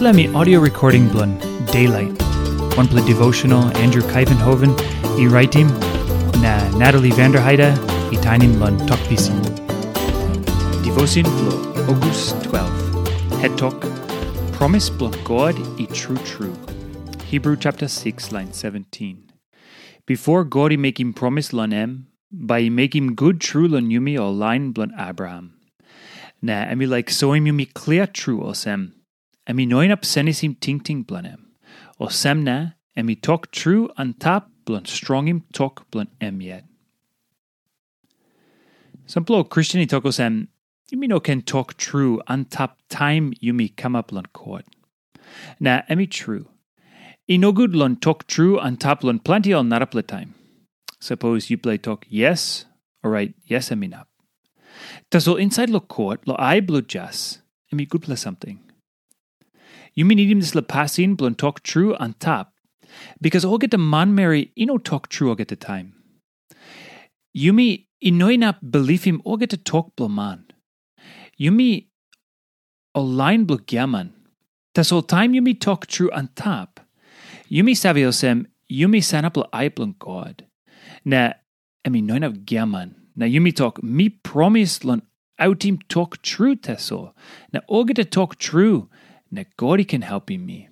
Me audio recording blun Daylight. One play devotional Andrew Kuyvenhoven, e writing na Natalie Vanderheide, e tinin blun talk pisin. Devotion blo August 12. Head talk. Promise blun God e true true. Hebrew chapter 6 line 17. Before God he make him promise lun em, by he make him good true lun yumi or line blun Abraham. Na emi like so yumi clear true or sem. Emi noin up senisim ting ting blanem. O semna, emi talk true an tap blunt strong him talk blunt em yet. Some blow Christian talk sem, you mean no can talk true an tap time yumi up blunt court. Na emi true. I no good lun talk true an tap lun plenty on up time. Suppose you play talk yes, alright, yes emi nap. Tas all inside lo court lo I blue jas, emi good play something. You mean him this lepasin talk true on top. Because all get the man you know talk true all get the time. You me inoina believe him all get to talk blo man. You me a line blo gaman. Tas all time you me talk true on top. You me saviosem, you me san up I blun God. Na, I mean noin of gaman. Na you me talk me promise lun out him talk true teso. Na all get to talk true na God can help me.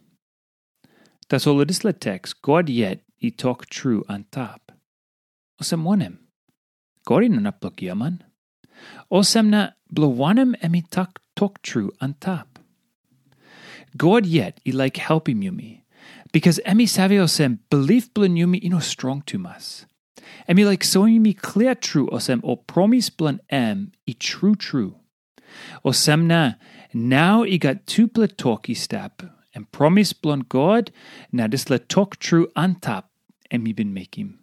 Tas God yet he talk true on top. Osem wanem. God in na plok yaman. Osem na blowanem emi tak talk true on top. God yet he like helping you me. Because emi savio osem belief blun you me ino strong to mas. Emi like showing me clear true osem o promise blun em i true true. Osem na now he got two talky step and promise blunt God, now this let talk true antap, and me been make him.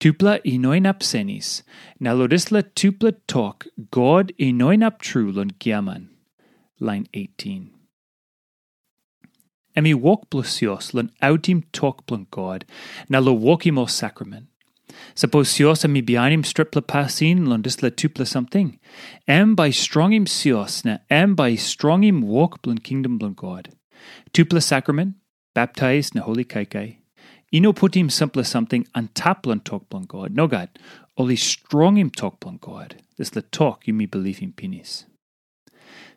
Tupla inoin up senis, now lo this let tupla talk God inoin up true lon giaman. Line 18. Emi walk blusios lon outim talk blunt God, now lo walk him sacrament. Suppose sios mi behind strip la passin londis la tupla something. Am by strong him sios na am by strong him walk blun kingdom blun God. Tupla sacrament, baptized na holy kaikai. Ino put him simple something an tap blun talk blun God. No God, only strong him talk blun God. This la talk you me believe in penis.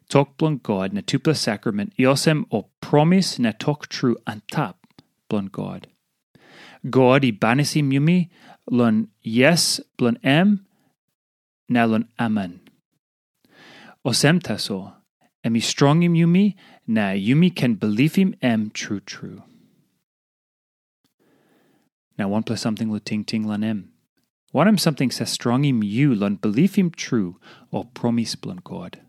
Talk blun God na tupla sacrament iosem o promise na talk true an tap blun God. God i banisim yumi lun yes blun em na lun aman. Osem taso, emi strongim yumi na yumi can believe him em true true. Now one plus something lu ting ting lun em. One em something says strong him you lun believe him true or promise blun God.